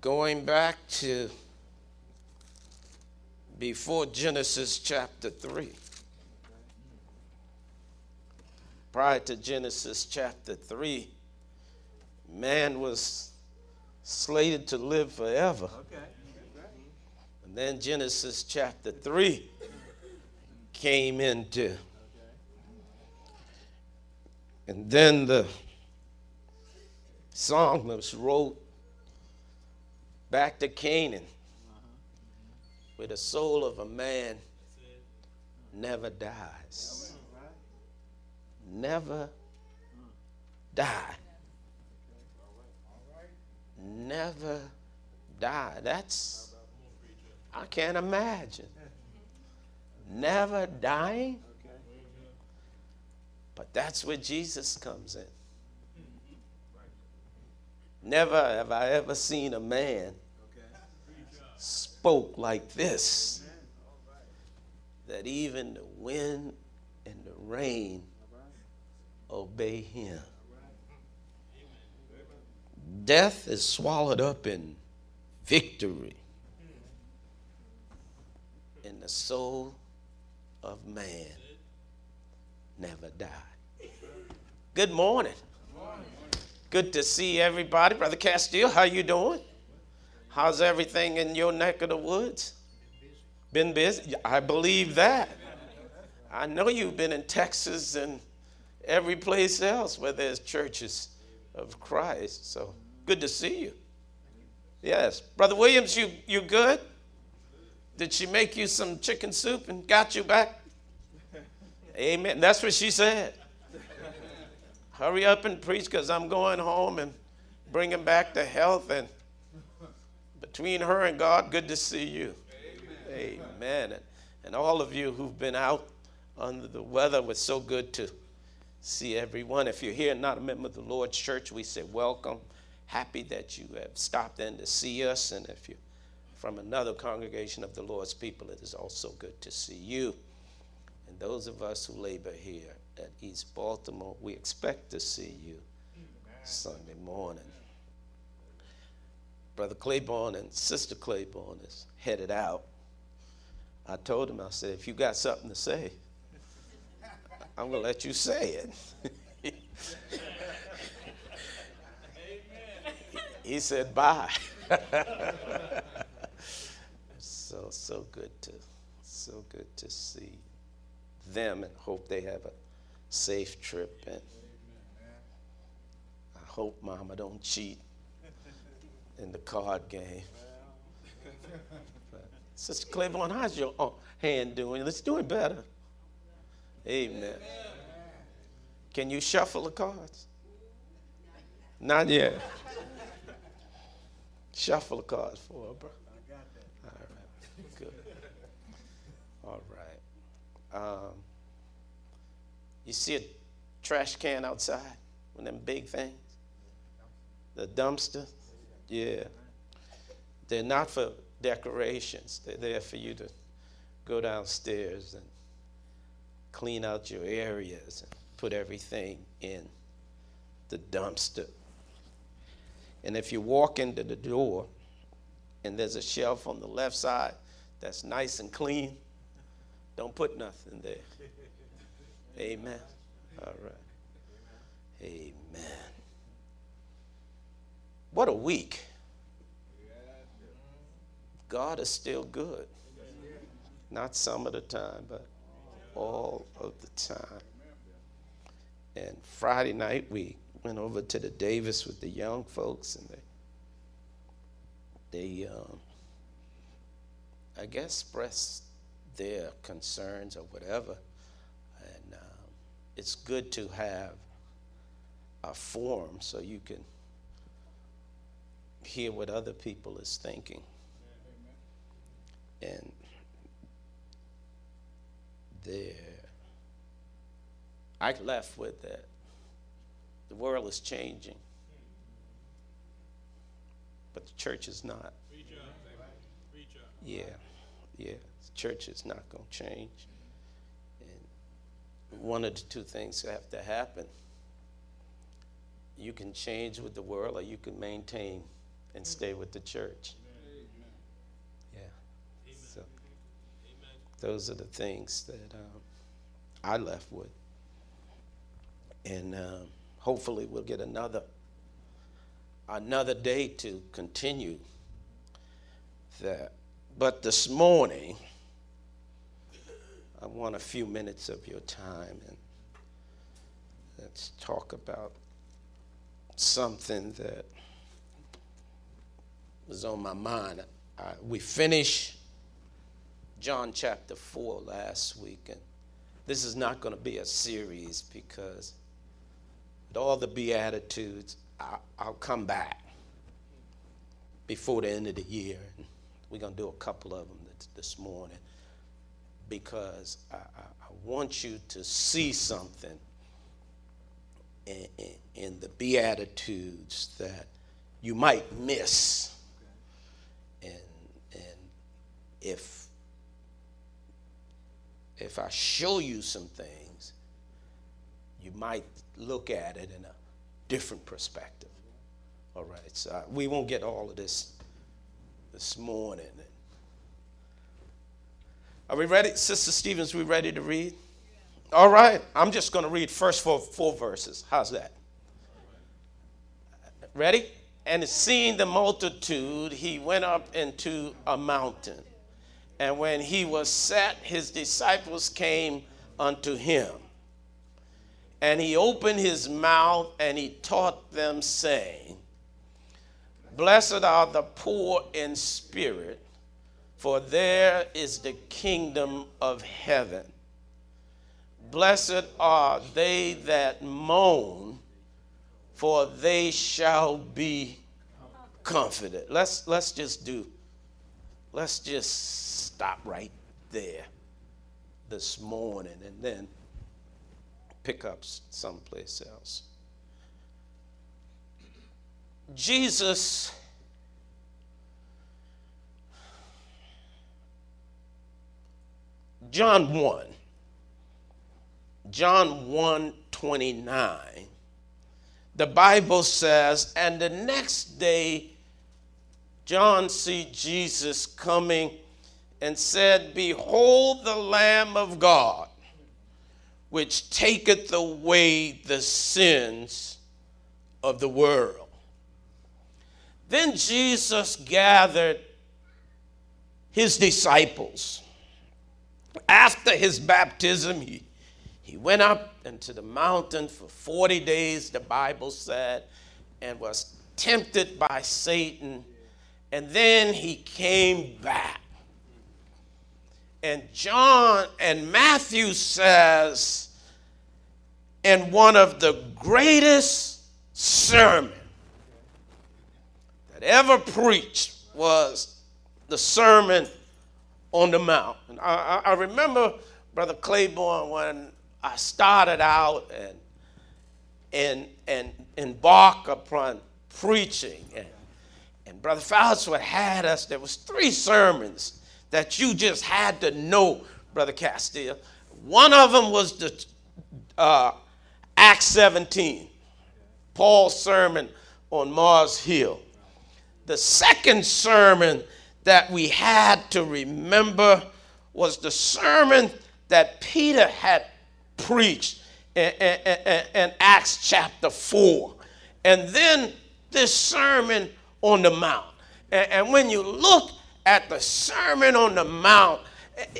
going back to before Genesis chapter 3. Prior to Genesis chapter 3, man was slated to live forever. Okay. And then Genesis chapter 3 came into. And then the song was wrote back to Canaan, where the soul of a man never dies. Never die. Never die. That's, I can't imagine. Never dying. But that's where Jesus comes in. Never have I ever seen a man spoke like this that even the wind and the rain obey him. Death is swallowed up in victory, and the soul of man never die. Good morning. Good to see everybody. Brother Castile, how you doing? How's everything in your neck of the woods? Been busy? I believe that. I know you've been in Texas and every place else where there's churches of Christ. So good to see you. Yes. Brother Williams, you, you good? Did she make you some chicken soup and got you back? Amen. That's what she said. Hurry up and preach because I'm going home and bring him back to health. And between her and God, good to see you. Amen. Amen. And, and all of you who've been out under the weather, was so good to see everyone. If you're here not a member of the Lord's church, we say welcome. Happy that you have stopped in to see us. And if you're from another congregation of the Lord's people, it is also good to see you. And those of us who labor here, at East Baltimore. We expect to see you Sunday morning. Brother Claiborne and Sister Claiborne is headed out. I told him, I said, if you got something to say, I'm going to let you say it. he said, bye. so, so good to, so good to see them and hope they have a safe trip. And I hope Mama don't cheat in the card game. But Sister Claiborne, how's your uh, hand doing? It's doing better. Amen. Can you shuffle the cards? Not yet. Shuffle the cards for her, bro. I got that. All right. Good. All right. Um, you see a trash can outside, one of them big things? The dumpster? Yeah. They're not for decorations, they're there for you to go downstairs and clean out your areas and put everything in the dumpster. And if you walk into the door and there's a shelf on the left side that's nice and clean, don't put nothing there. Amen. All right. Amen. What a week. God is still good. Not some of the time, but all of the time. And Friday night, we went over to the Davis with the young folks, and they, they um, I guess, expressed their concerns or whatever it's good to have a forum so you can hear what other people is thinking. And there, I left with that. The world is changing, but the church is not. Yeah, yeah. The church is not going to change one of the two things have to happen. You can change with the world or you can maintain and stay with the church. Yeah. So those are the things that um, I left with. And um, hopefully we'll get another another day to continue that. But this morning, I want a few minutes of your time and let's talk about something that was on my mind. I, we finished John chapter 4 last week, and this is not going to be a series because with all the Beatitudes, I, I'll come back before the end of the year. And we're going to do a couple of them this morning because I, I, I, want you to see something in, in, in the Beatitudes that you might miss. And, and if, if I show you some things, you might look at it in a different perspective. All right, so we won't get all of this this morning. Are we ready? Sister Stevens, we ready to read? All right, I'm just going to read first four, four verses. How's that? Ready? And seeing the multitude, he went up into a mountain. And when he was set, his disciples came unto him. And he opened his mouth and he taught them, saying, Blessed are the poor in spirit, for there is the kingdom of heaven. Blessed are they that moan, for they shall be comforted. Let's, let's just do, let's just stop right there this morning and then pick up someplace else. Jesus John 1 John 1 29 the Bible says and the next day John see Jesus coming and said behold the lamb of God which taketh away the sins of the world. Then Jesus gathered his disciples. After his baptism, he, he went up into the mountain for 40 days, the Bible said, and was tempted by Satan. And then he came back. And John and Matthew says, in one of the greatest sermons that ever preached was the Sermon on the Mount. And I, I remember, Brother Claiborne, when I started out and and and embark upon preaching and and Brother Fowlsworth had us, there was three sermons that you just had to know, Brother Castile. One of them was the uh, Acts 17, Paul's sermon on Mars Hill the second sermon that we had to remember was the sermon that Peter had preached in, in, in, Acts chapter 4. And then this sermon on the Mount. And, and when you look at the Sermon on the Mount,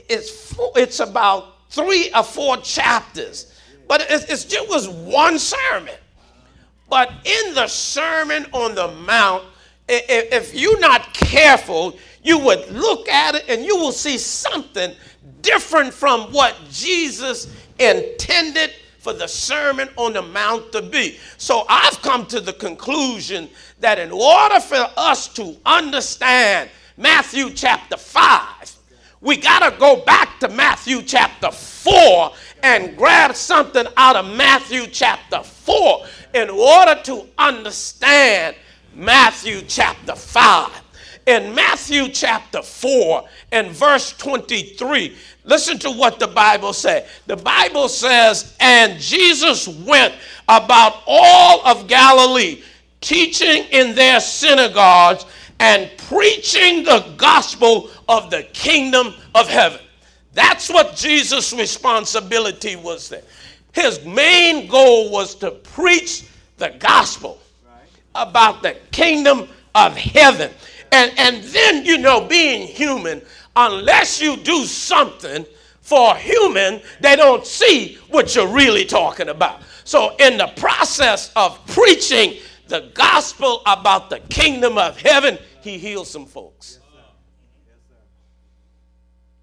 it's, it's about three or four chapters, but it, it's, it was one sermon. But in the Sermon on the Mount, if you're not careful, you would look at it and you will see something different from what Jesus intended for the Sermon on the Mount to be. So I've come to the conclusion that in order for us to understand Matthew chapter 5, we got to go back to Matthew chapter 4 and grab something out of Matthew chapter 4 in order to understand Matthew chapter 5. In Matthew chapter 4 and verse 23, listen to what the Bible says. The Bible says, And Jesus went about all of Galilee, teaching in their synagogues and preaching the gospel of the kingdom of heaven. That's what Jesus' responsibility was there. His main goal was to preach the gospel about the kingdom of heaven. And, and then, you know, being human, unless you do something for a human, they don't see what you're really talking about. So, in the process of preaching the gospel about the kingdom of heaven, he healed some folks.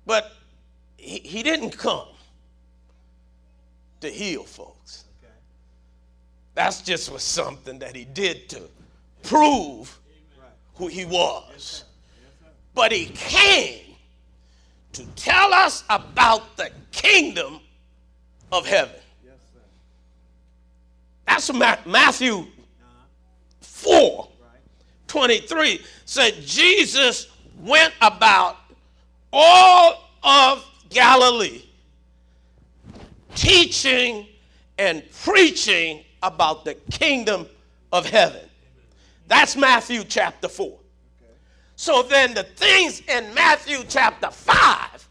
But he, he didn't come to heal folks. That's just was something that he did to prove who he was. But he came to tell us about the kingdom of heaven. That's Matthew 4 23 said Jesus went about all of Galilee teaching and preaching about the kingdom of heaven. That's Matthew chapter 4. So then the things in Matthew chapter 5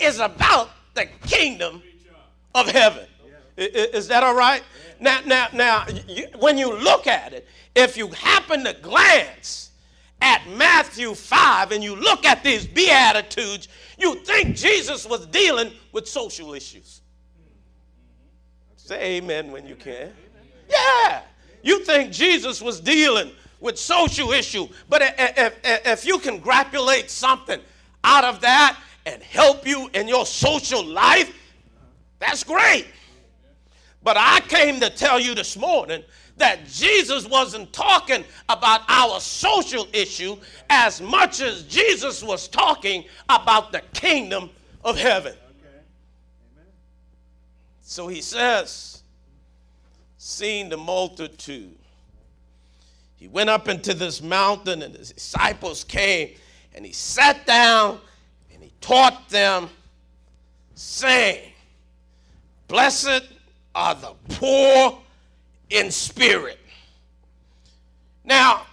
is about the kingdom of heaven. Is that all right? Now, now, now, when you look at it, if you happen to glance at Matthew 5 and you look at these Beatitudes, you think Jesus was dealing with social issues. Say amen when you can. Yeah. You think Jesus was dealing with social issue, but if, if if you can grapulate something out of that and help you in your social life, that's great. But I came to tell you this morning that Jesus wasn't talking about our social issue as much as Jesus was talking about the kingdom of heaven. So he says, seeing the multitude, he went up into this mountain, and his disciples came, and he sat down and he taught them, saying, Blessed are the poor in spirit. Now,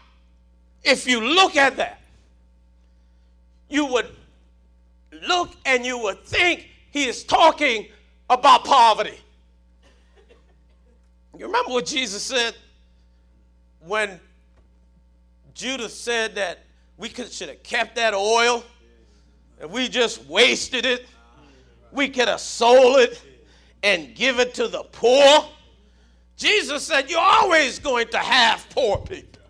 if you look at that, you would look and you would think he is talking about poverty. You remember what Jesus said when Judas said that we could, should have kept that oil and we just wasted it. We could have sold it and give it to the poor. Jesus said, You're always going to have poor people.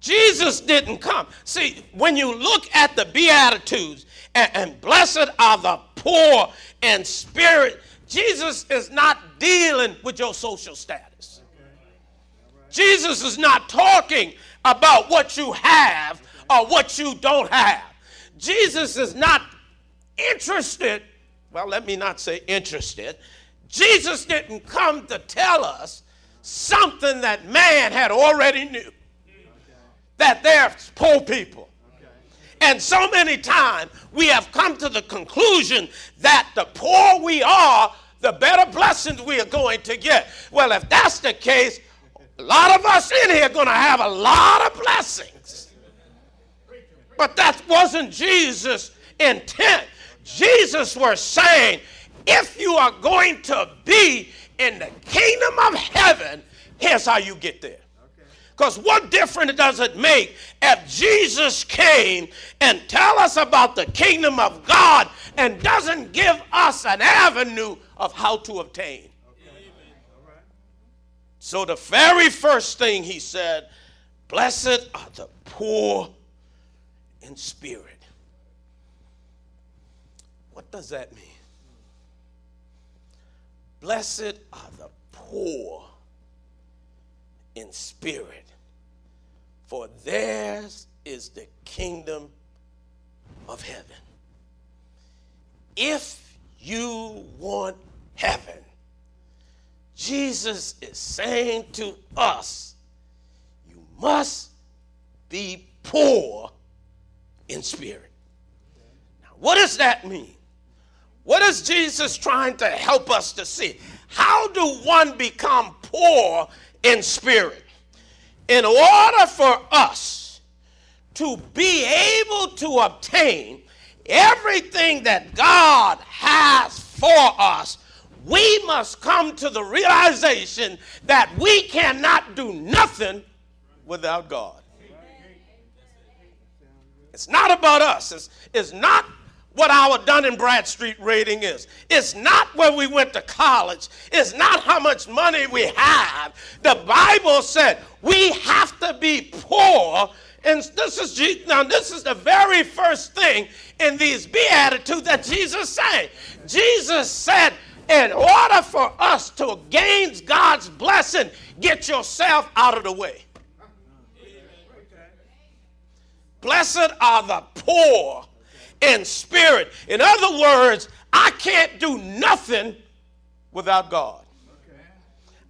Jesus didn't come. See, when you look at the Beatitudes, and, and blessed are the poor in spirit, Jesus is not dealing with your social status. Jesus is not talking about what you have or what you don't have. Jesus is not interested, well, let me not say interested. Jesus didn't come to tell us something that man had already knew that there's poor people. And so many times we have come to the conclusion that the poor we are, the better blessings we are going to get. Well, if that's the case, a lot of us in here are going to have a lot of blessings. But that wasn't Jesus' intent. Jesus was saying, if you are going to be in the kingdom of heaven, here's how you get there. Because what difference does it make if Jesus came and tell us about the kingdom of God and doesn't give us an avenue of how to obtain? So the very first thing he said, blessed are the poor in spirit. What does that mean? Blessed are the poor in spirit, for theirs is the kingdom of heaven. If you want heaven, Jesus is saying to us, you must be poor in spirit. Now, what does that mean? What is Jesus trying to help us to see? How do one become poor in spirit? In order for us to be able to obtain everything that God has for us, we must come to the realization that we cannot do nothing without God. It's not about us. It's, it's not what our Dun and Bradstreet rating is. It's not where we went to college. It's not how much money we have. The Bible said we have to be poor. And this is now this is the very first thing in these beatitudes that Jesus said. Jesus said, in order for us to gain God's blessing, get yourself out of the way. Blessed are the poor in spirit. In other words, I can't do nothing without God.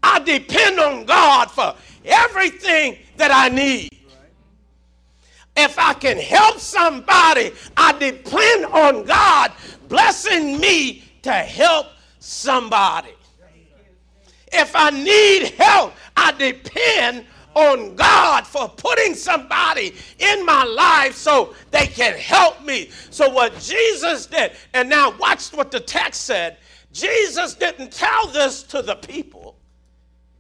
I depend on God for everything that I need. If I can help somebody, I depend on God blessing me to help somebody. If I need help, I depend on God for putting somebody in my life so they can help me. So, what Jesus did, and now watch what the text said Jesus didn't tell this to the people,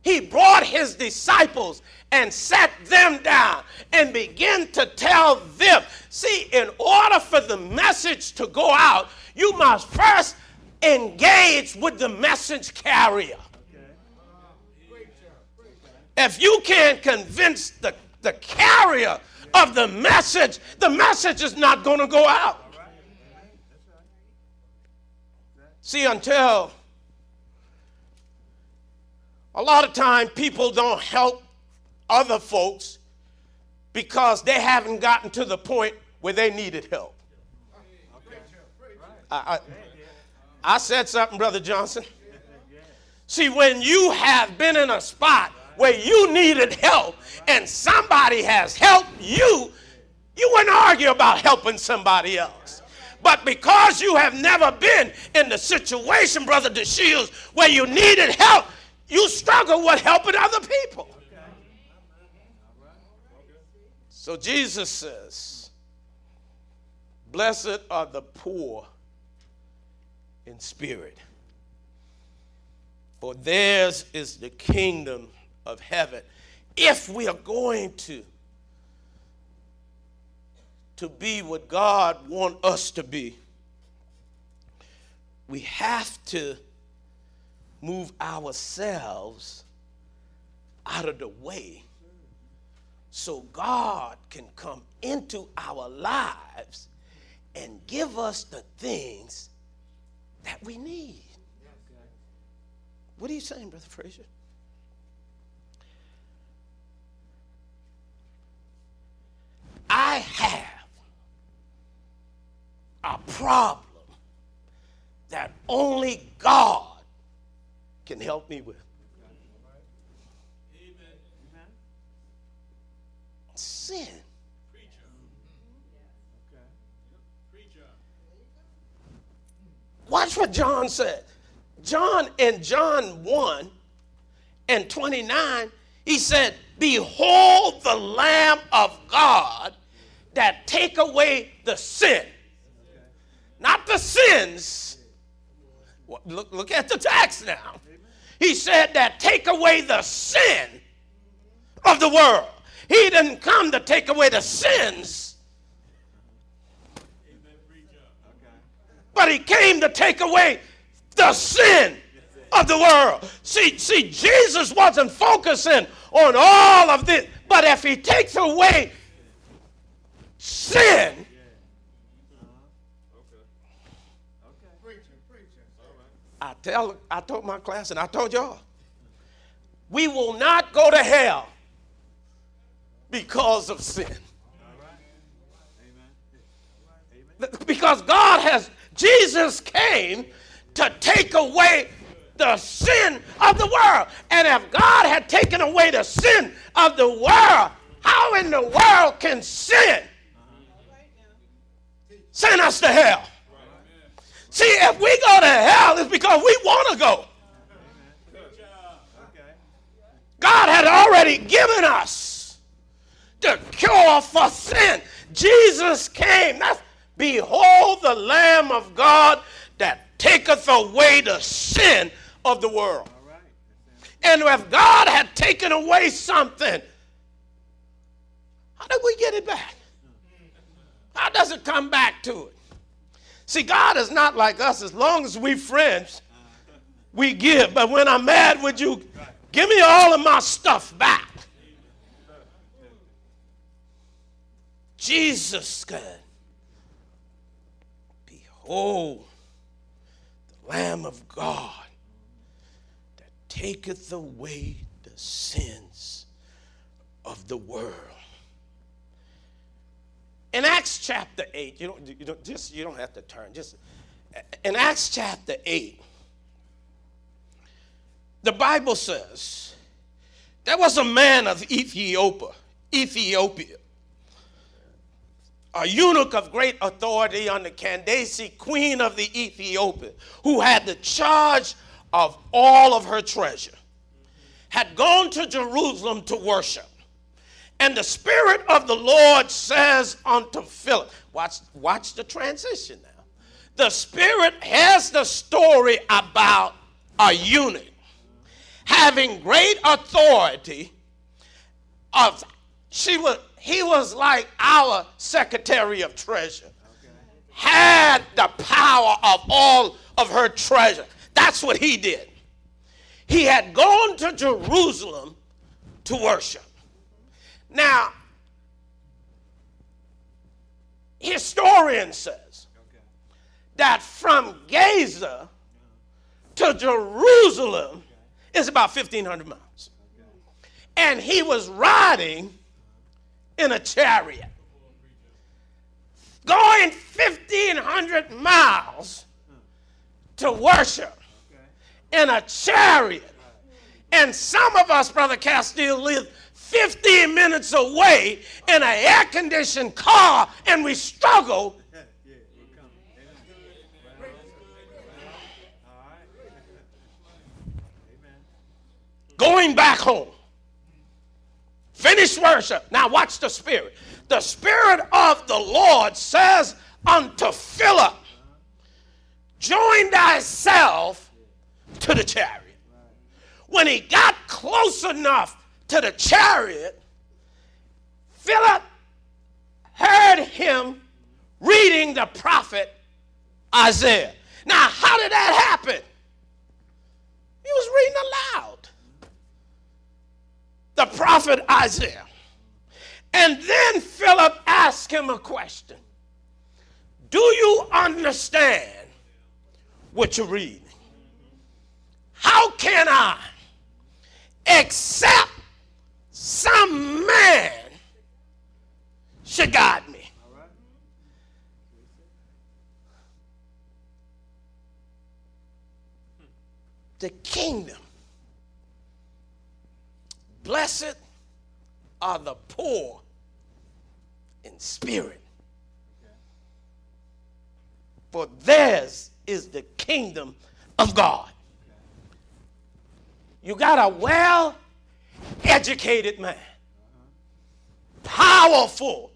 He brought His disciples and sat them down and began to tell them. See, in order for the message to go out, you must first engage with the message carrier. If you can't convince the, the carrier of the message, the message is not going to go out. See, until a lot of time people don't help other folks because they haven't gotten to the point where they needed help. I, I, I said something, Brother Johnson. See, when you have been in a spot where you needed help and somebody has helped you, you wouldn't argue about helping somebody else. But because you have never been in the situation, Brother DeShields, where you needed help, you struggle with helping other people. So Jesus says, Blessed are the poor in spirit, for theirs is the kingdom of heaven. If we are going to to be what God wants us to be, we have to move ourselves out of the way so God can come into our lives and give us the things that we need. What are you saying, Brother Frazier? I have a problem that only God can help me with. Sin. Watch what John said. John in John 1 and 29, he said, Behold the Lamb of God that take away the sin. Not the sins. Look, look at the text now. He said that take away the sin of the world. He didn't come to take away the sins, but he came to take away the sin of the world. See, see, Jesus wasn't focusing on all of this, but if he takes away sin. I tell I told my class and I told y'all, we will not go to hell because of sin. Because God has Jesus came to take away the sin of the world. And if God had taken away the sin of the world, how in the world can sin send us to hell. See, if we go to hell, it's because we want to go. God had already given us the cure for sin. Jesus came. That's, Behold the Lamb of God that taketh away the sin of the world. And if God had taken away something, how did we get it back? How does it come back to it? See, God is not like us. As long as we friends, we give. But when I'm mad with you, give me all of my stuff back. Jesus said, Behold, the Lamb of God that taketh away the sins of the world. In Acts chapter 8, you don't, you don't, just, you don't have to turn, just in Acts chapter 8, the Bible says there was a man of Ethiopia, Ethiopia, a eunuch of great authority under Candace, queen of the Ethiopia, who had the charge of all of her treasure, had gone to Jerusalem to worship. And the Spirit of the Lord says unto Philip, watch, watch the transition now. The Spirit has the story about a eunuch having great authority of she was he was like our secretary of treasure had the power of all of her treasure. That's what he did. He had gone to jerusalem to worship now historian says that from gaza to jerusalem is about 1500 miles and he was riding in a chariot, going 1,500 miles to worship in a chariot. And some of us, Brother Castile, live 15 minutes away in an air conditioned car and we struggle. Going back home. Finish worship. Now, watch the Spirit. The Spirit of the Lord says unto Philip, Join thyself to the chariot. When he got close enough to the chariot, Philip heard him reading the prophet Isaiah. Now, how did that happen? He was reading aloud the prophet Isaiah. And then Philip asked him a question Do you understand what you're reading? How can I, except some man should guide me? The kingdom Blessed are the poor in spirit, for theirs is the kingdom of God. You got a well educated man, powerful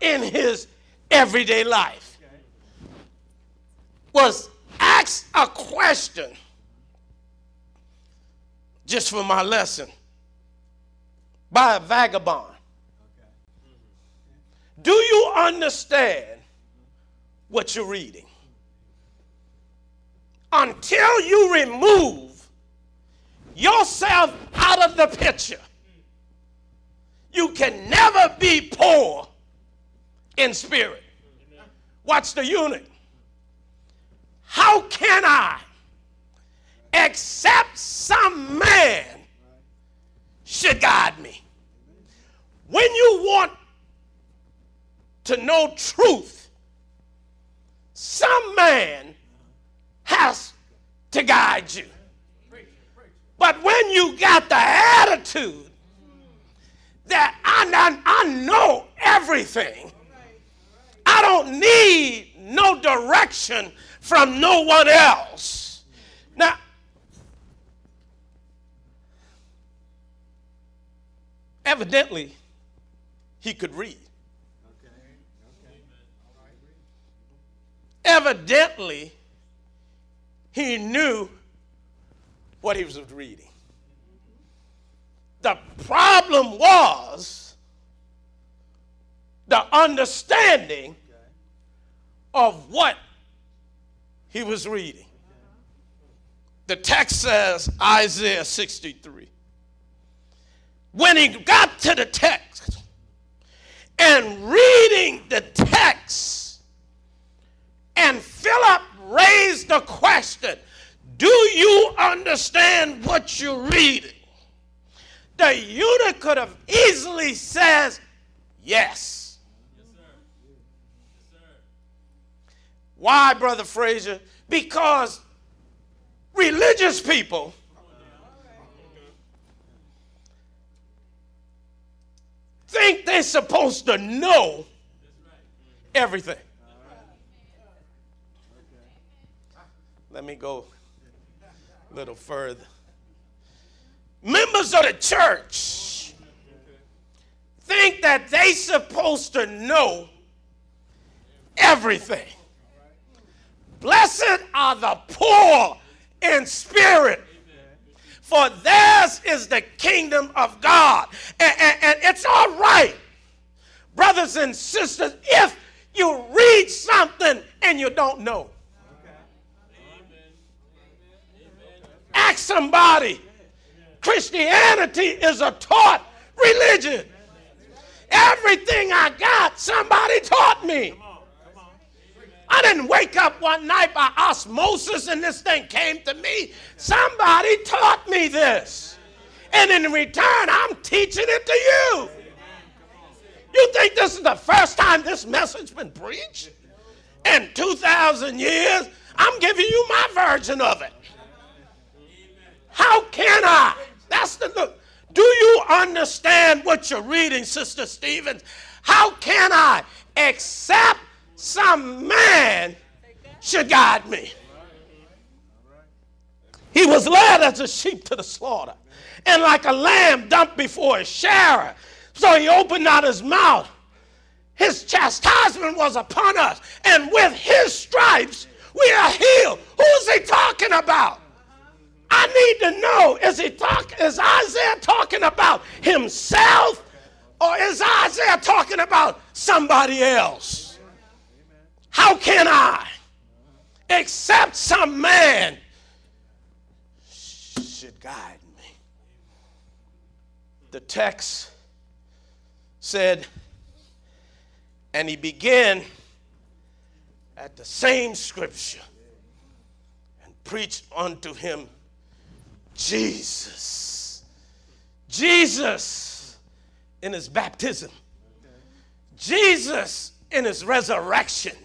in his everyday life, was asked a question just for my lesson by a vagabond. Do you understand what you're reading? Until you remove yourself out of the picture, you can never be poor in spirit. Watch the eunuch. How can I accept some man should guide me. When you want to know truth, some man has to guide you. But when you got the attitude that I, I, I know everything, I don't need no direction from no one else. Now, Evidently, he could read. Evidently, he knew what he was reading. The problem was the understanding of what he was reading. The text says Isaiah 63. When he got to the text and reading the text, and Philip raised the question Do you understand what you're reading? The eunuch could have easily says yes. yes, sir. Yes sir. Why, Brother Frazier? Because religious people think they're supposed to know everything. Let me go little further members of the church think that they supposed to know everything. Blessed are the poor in spirit, for theirs is the kingdom of God. And, and, and, it's all right, brothers and sisters, if you read something and you don't know. Ask somebody Christianity is a taught religion. Everything I got, somebody taught me. I didn't wake up one night by osmosis and this thing came to me. Somebody taught me this. And in return, I'm teaching it to you. You think this is the first time this message been preached? In 2,000 years, I'm giving you my version of it. How can I? That's the look. Do you understand what you're reading, Sister Stevens? How can I accept some man should guide me? He was led as a sheep to the slaughter, and like a lamb dumped before his shearer. So he opened not his mouth. His chastisement was upon us, and with his stripes we are healed. Who is he talking about? I need to know is he talk is Isaiah talking about himself or is Isaiah talking about somebody else? How can I accept some man should guide me? The text said, and he began at the same scripture and preached unto him Jesus. Jesus in his baptism. Jesus in his resurrection.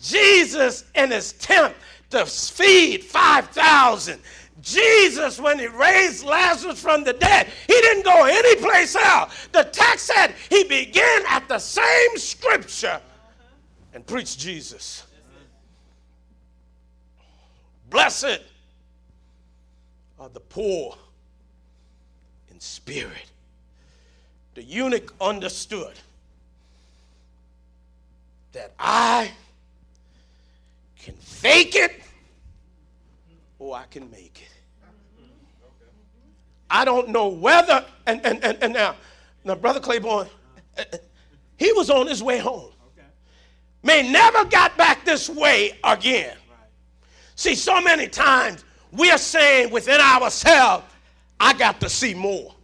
Jesus in his tent to feed 5,000. Jesus, when he raised Lazarus from the dead, he didn't go anyplace else. The text said he began at the same scripture and preached Jesus. Blessed are the poor in spirit. The eunuch understood that I can fake it or I can make it. I don't know whether, and, and, and, and now, now, Brother Claiborne, he was on his way home. May never got back this way again. See, so many times we are saying within ourselves, I got to see more.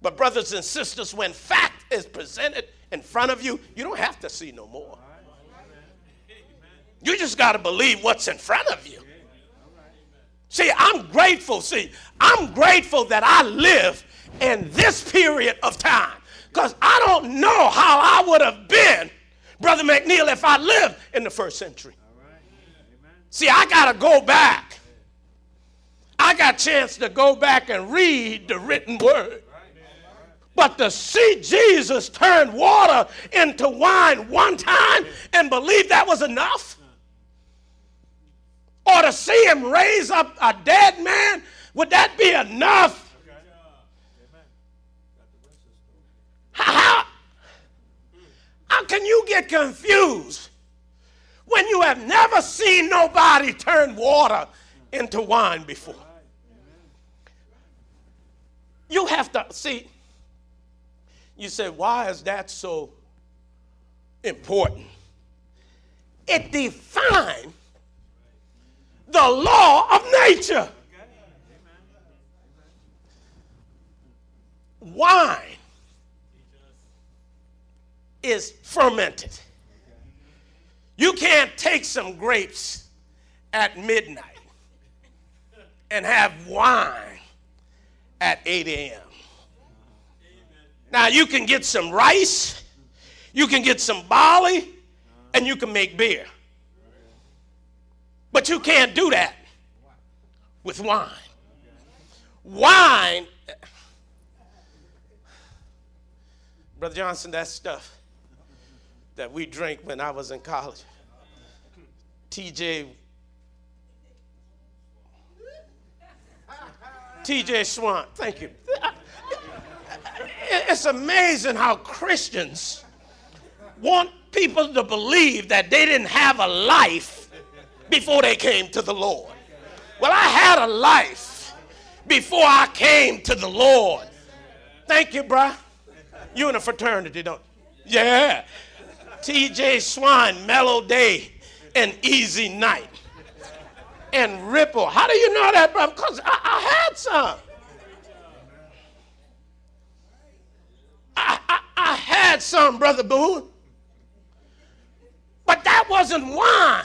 But, brothers and sisters, when fact is presented in front of you, you don't have to see no more. You just got to believe what's in front of you. See, I'm grateful. See, I'm grateful that I live in this period of time because I don't know how I would have been, Brother McNeil, if I lived in the first century. See, I got to go back. I got a chance to go back and read the written word. But to see Jesus turn water into wine one time and believe that was enough, or to see him raise up a dead man, would that be enough? How, how can you get confused when you have never seen nobody turn water into wine before. You have to see, you say, why is that so important? It defines the law of nature. Wine is fermented. You can't take some grapes at midnight and have wine at 8 a.m. Now, you can get some rice, you can get some barley, and you can make beer. But you can't do that with wine. Wine, Brother Johnson, that stuff that we drank when I was in college. TJ TJ Swann, thank you. It's amazing how Christians want people to believe that they didn't have a life before they came to the Lord. Well, I had a life before I came to the Lord. Thank you, bruh. You in a fraternity, don't? Yeah. TJ Swann, Mellow Day, and Easy Night. And Ripple. How do you know that, brother? Because I, I, had some. I, I, I had some, Brother Boone. But that wasn't wine.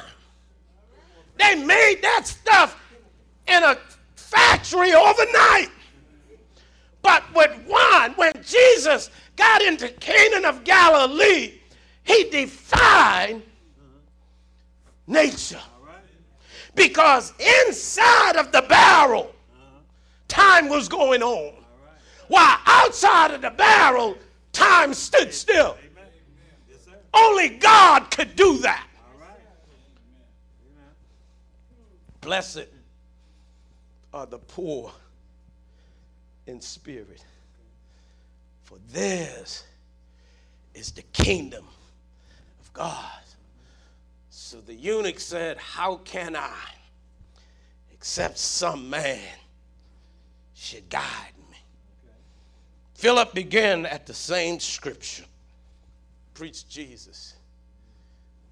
They made that stuff in a factory overnight. But with wine, when Jesus got into Cana of Galilee, he defied nature. Because inside of the barrel, time was going on. While outside of the barrel, time stood still. Only God could do that. Blessed are the poor in spirit, for theirs is the kingdom God. So the eunuch said, How can I, except some man should guide me? Philip began at the same scripture, preached Jesus,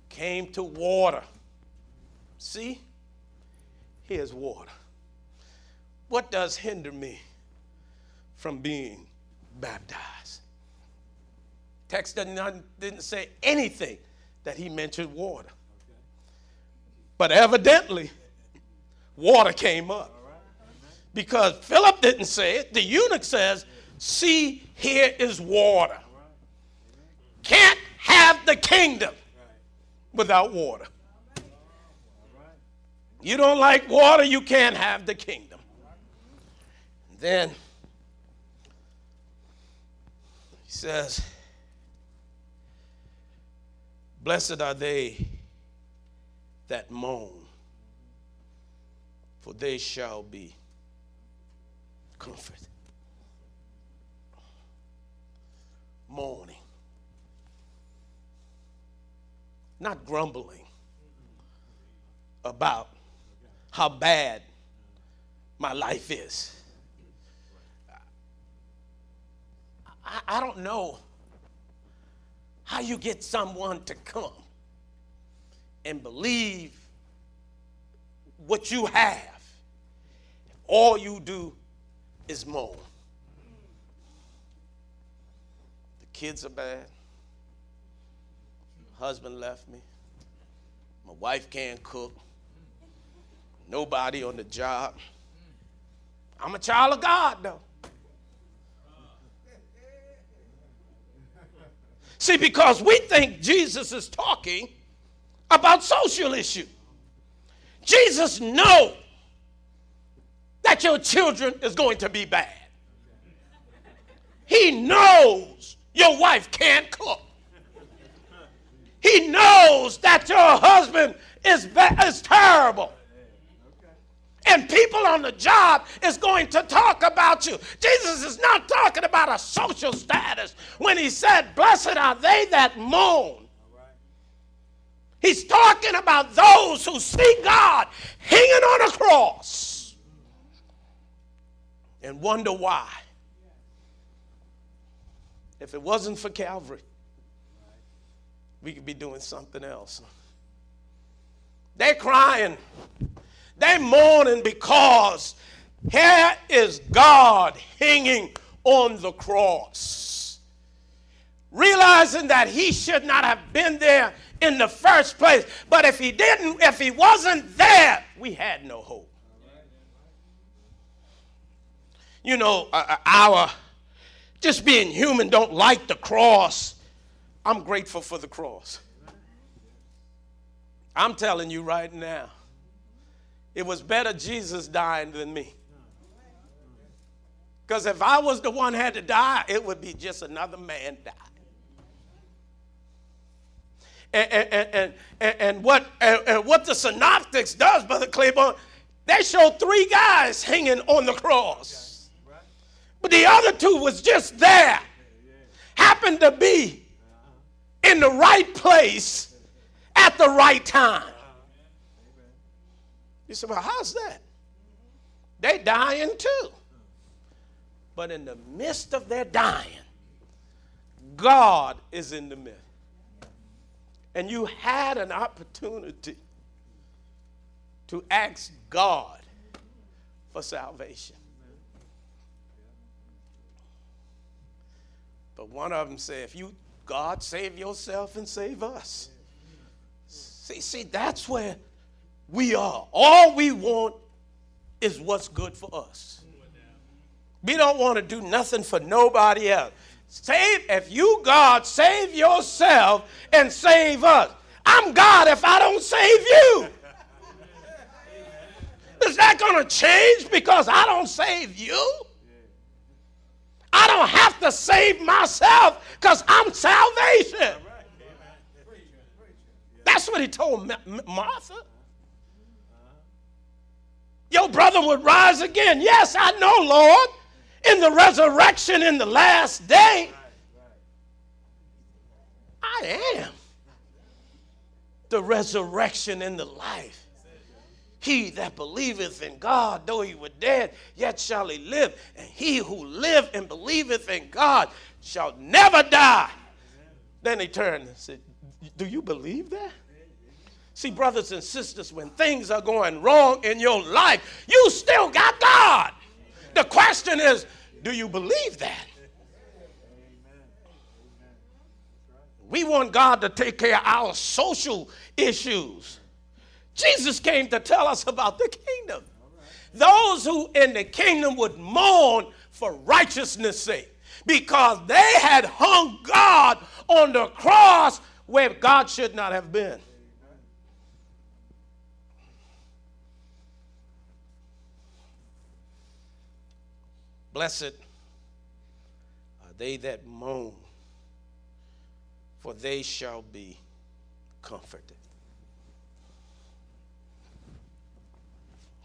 came to water. See, here's water. What does hinder me from being baptized? Text didn't, didn't say anything that he mentioned water. But evidently, water came up. Because Philip didn't say it. The eunuch says, See, here is water. Can't have the kingdom without water. You don't like water, you can't have the kingdom. Then he says, Blessed are they that mourn, for they shall be comforted. Mourning, not grumbling about how bad my life is. I, I don't know how you get someone to come and believe what you have. All you do is moan. The kids are bad. My husband left me. My wife can't cook. Nobody on the job. I'm a child of God, though. See, because we think Jesus is talking about social issue. Jesus know that your children is going to be bad. He knows your wife can't cook. He knows that your husband is, is terrible and people on the job is going to talk about you. Jesus is not talking about a social status when he said, Blessed are they that mourn, He's talking about those who see God hanging on a cross and wonder why. If it wasn't for Calvary, we could be doing something else. They're crying. They're mourning because here is God hanging on the cross. Realizing that he should not have been there in the first place. But if he didn't, if he wasn't there, we had no hope. You know, our just being human don't like the cross. I'm grateful for the cross. I'm telling you right now, it was better Jesus dying than me. Because if I was the one had to die, it would be just another man dying. And, and, and, and, what, and what the synoptics does, Brother Claiborne, they show three guys hanging on the cross. But the other two was just there. Happened to be in the right place at the right time. You say, well, how's that? They dying too. But in the midst of their dying, God is in the midst and you had an opportunity to ask God for salvation. But one of them said, if you, God, save yourself and save us. See, see, that's where we are. All we want is what's good for us. We don't want to do nothing for nobody else. Save, if you, God, save yourself and save us. I'm God if I don't save you. Is that going to change because I don't save you? I don't have to save myself because I'm salvation. That's what he told Martha. Your brother would rise again. Yes, I know, Lord in the resurrection in the last day. I am the resurrection and the life. He that believeth in God, though he were dead, yet shall he live. And he who live and believeth in God shall never die. Then he turned and said, Do you believe that? See, brothers and sisters, when things are going wrong in your life, you still got God. The question is, do you believe that? We want God to take care of our social issues. Jesus came to tell us about the kingdom. Those who in the kingdom would mourn for righteousness' sake because they had hung God on the cross where God should not have been. Blessed are they that moan, for they shall be comforted.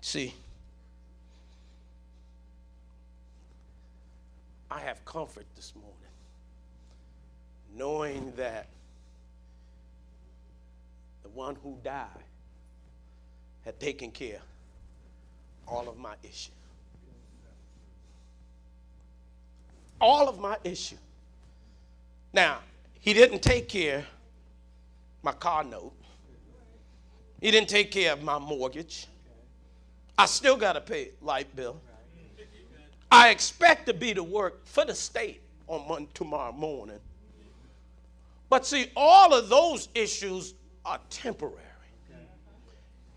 See, I have comfort this morning, knowing that the one who died had taken care of all of my issues. All of my issue. Now, he didn't take care my car note. He didn't take care of my mortgage. I still got to pay light bill. I expect to be to work for the state on Monday, tomorrow morning. But see, all of those issues are temporary.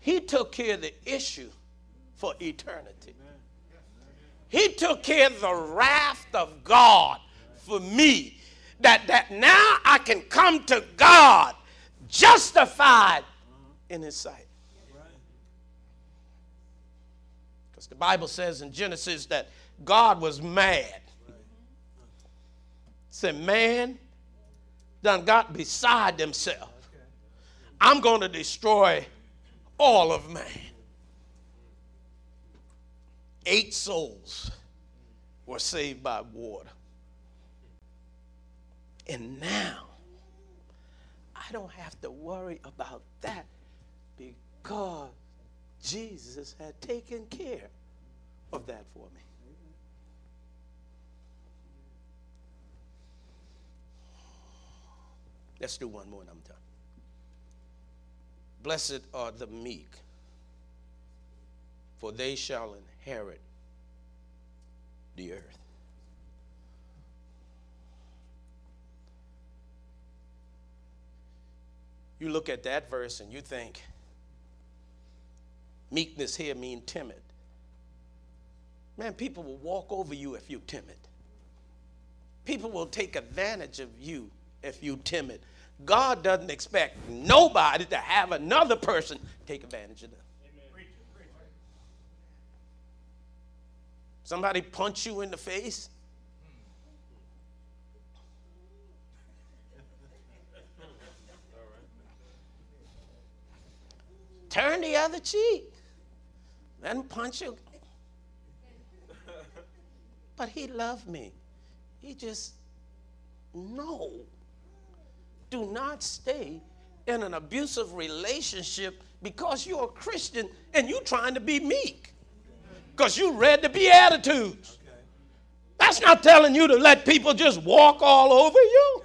He took care of the issue for eternity. He took care of the wrath of God for me. That, that now I can come to God justified in His sight. Because the Bible says in Genesis that God was mad. Said, man done got beside himself. I'm going to destroy all of man eight souls were saved by water. And now I don't have to worry about that because Jesus had taken care of that for me. Let's do one more and I'm done. Blessed are the meek, for they shall inherit the earth. You look at that verse and you think, meekness here mean timid. Man, people will walk over you if you're timid. People will take advantage of you if you're timid. God doesn't expect nobody to have another person take advantage of them. Somebody punch you in the face. Turn the other cheek. Him punch you. But he loved me. He just, no. Do not stay in an abusive relationship because you're a Christian and you're trying to be meek. Because you read the Beatitudes. That's not telling you to let people just walk all over you.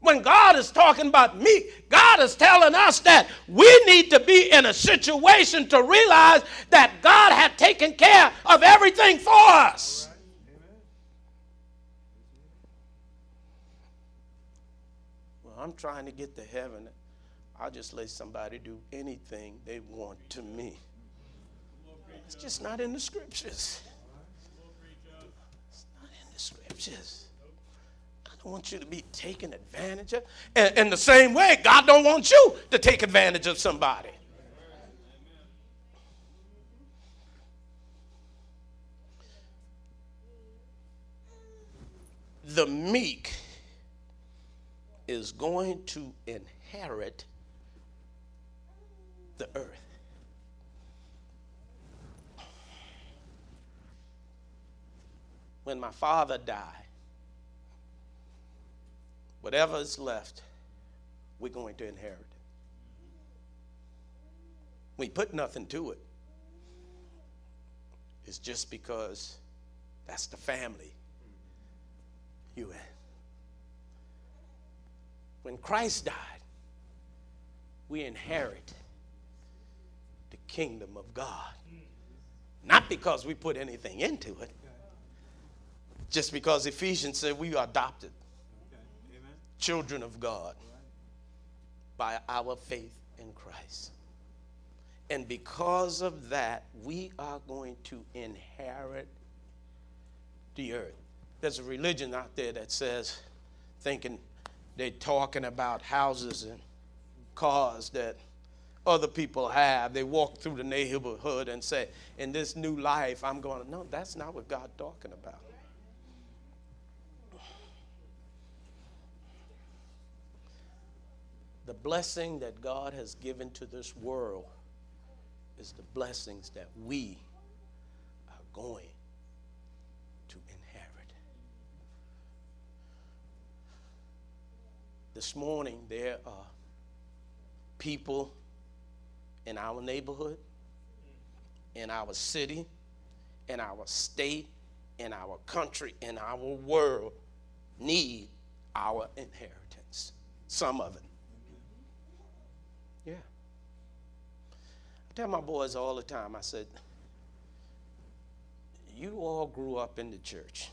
When God is talking about me, God is telling us that we need to be in a situation to realize that God had taken care of everything for us. Well, I'm trying to get to heaven. I'll just let somebody do anything they want to me. It's just not in the scriptures. It's not in the scriptures I don't want you to be taken advantage of. And in the same way, God don't want you to take advantage of somebody. The meek is going to inherit the earth. When my father died, Whatever is left, we're going to inherit. We put nothing to it. It's just because that's the family you in. When Christ died, we inherit kingdom of God. Not because we put anything into it, just because Ephesians said we are adopted children of God by our faith in Christ. And because of that, we are going to inherit the earth. There's a religion out there that says, thinking they're talking about houses and cars that other people have. They walk through the neighborhood and say, In this new life, I'm going, to. no, that's not what God's talking about. the blessing that God has given to this world is the blessings that we are going to inherit. This morning, there are people in our neighborhood, in our city, in our state, in our country, in our world need our inheritance. Some of it. Yeah. I tell my boys all the time, I said, you all grew up in the church.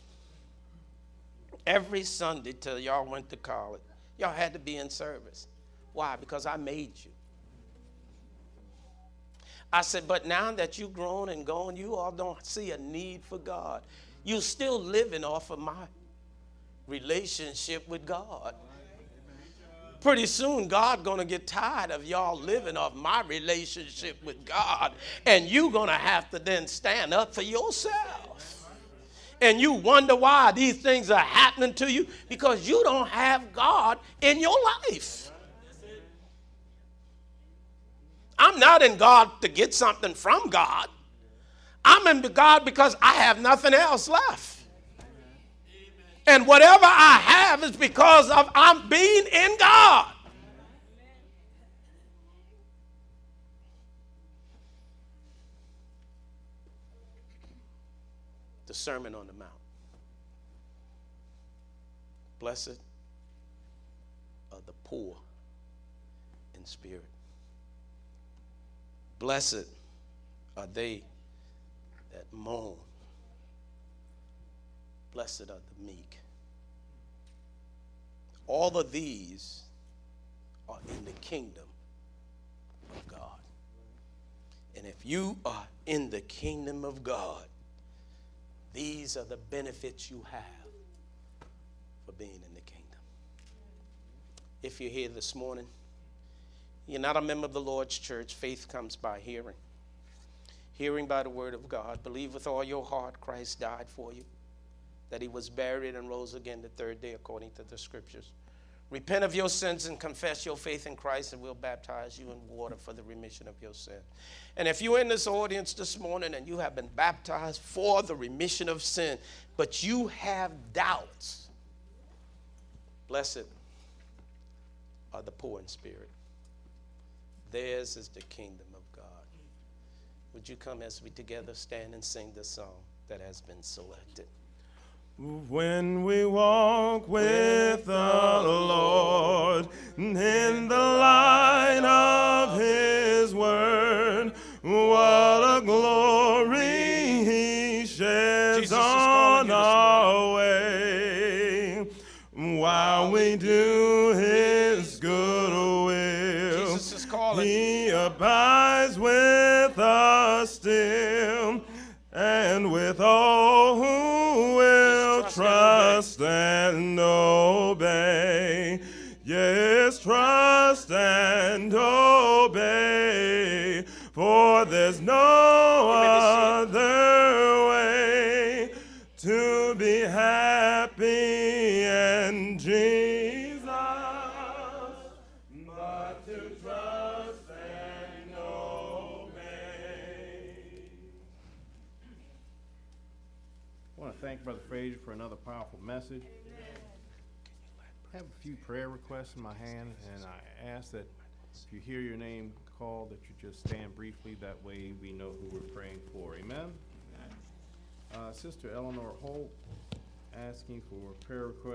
Every Sunday till y'all went to college, y'all had to be in service. Why? Because I made you. I said, but now that you've grown and gone, you all don't see a need for God. You're still living off of my relationship with God pretty soon God to get tired of y'all living off my relationship with God and you to have to then stand up for yourself. And you wonder why these things are happening to you because you don't have God in your life. I'm not in God to get something from God. I'm in God because I have nothing else left. And whatever I have is because of I'm being in God. The Sermon on the Mount. Blessed are the poor in spirit. Blessed are they that mourn. Blessed are the meek. All of these are in the kingdom of God. And if you are in the kingdom of God, these are the benefits you have for being in the kingdom. If you're here this morning, you're not a member of the Lord's church, faith comes by hearing. Hearing by the word of God. Believe with all your heart Christ died for you, that he was buried and rose again the third day according to the scriptures. Repent of your sins and confess your faith in Christ, and we'll baptize you in water for the remission of your sin. And if you're in this audience this morning and you have been baptized for the remission of sin, but you have doubts, blessed are the poor in spirit. Theirs is the kingdom of God. Would you come as we together stand and sing the song that has been selected? When we walk with the Lord in the light of His word, what a glory He sheds Jesus on calling you this our way while we do His abides with us still, and with all who will trust trust and obey. Yes, trust and obey, for there's no other message. I have a few prayer requests in my hand, and I ask that if you hear your name called, that you just stand briefly. That way we know who we're praying for. Amen? Uh, Sister Eleanor Holt asking for prayer request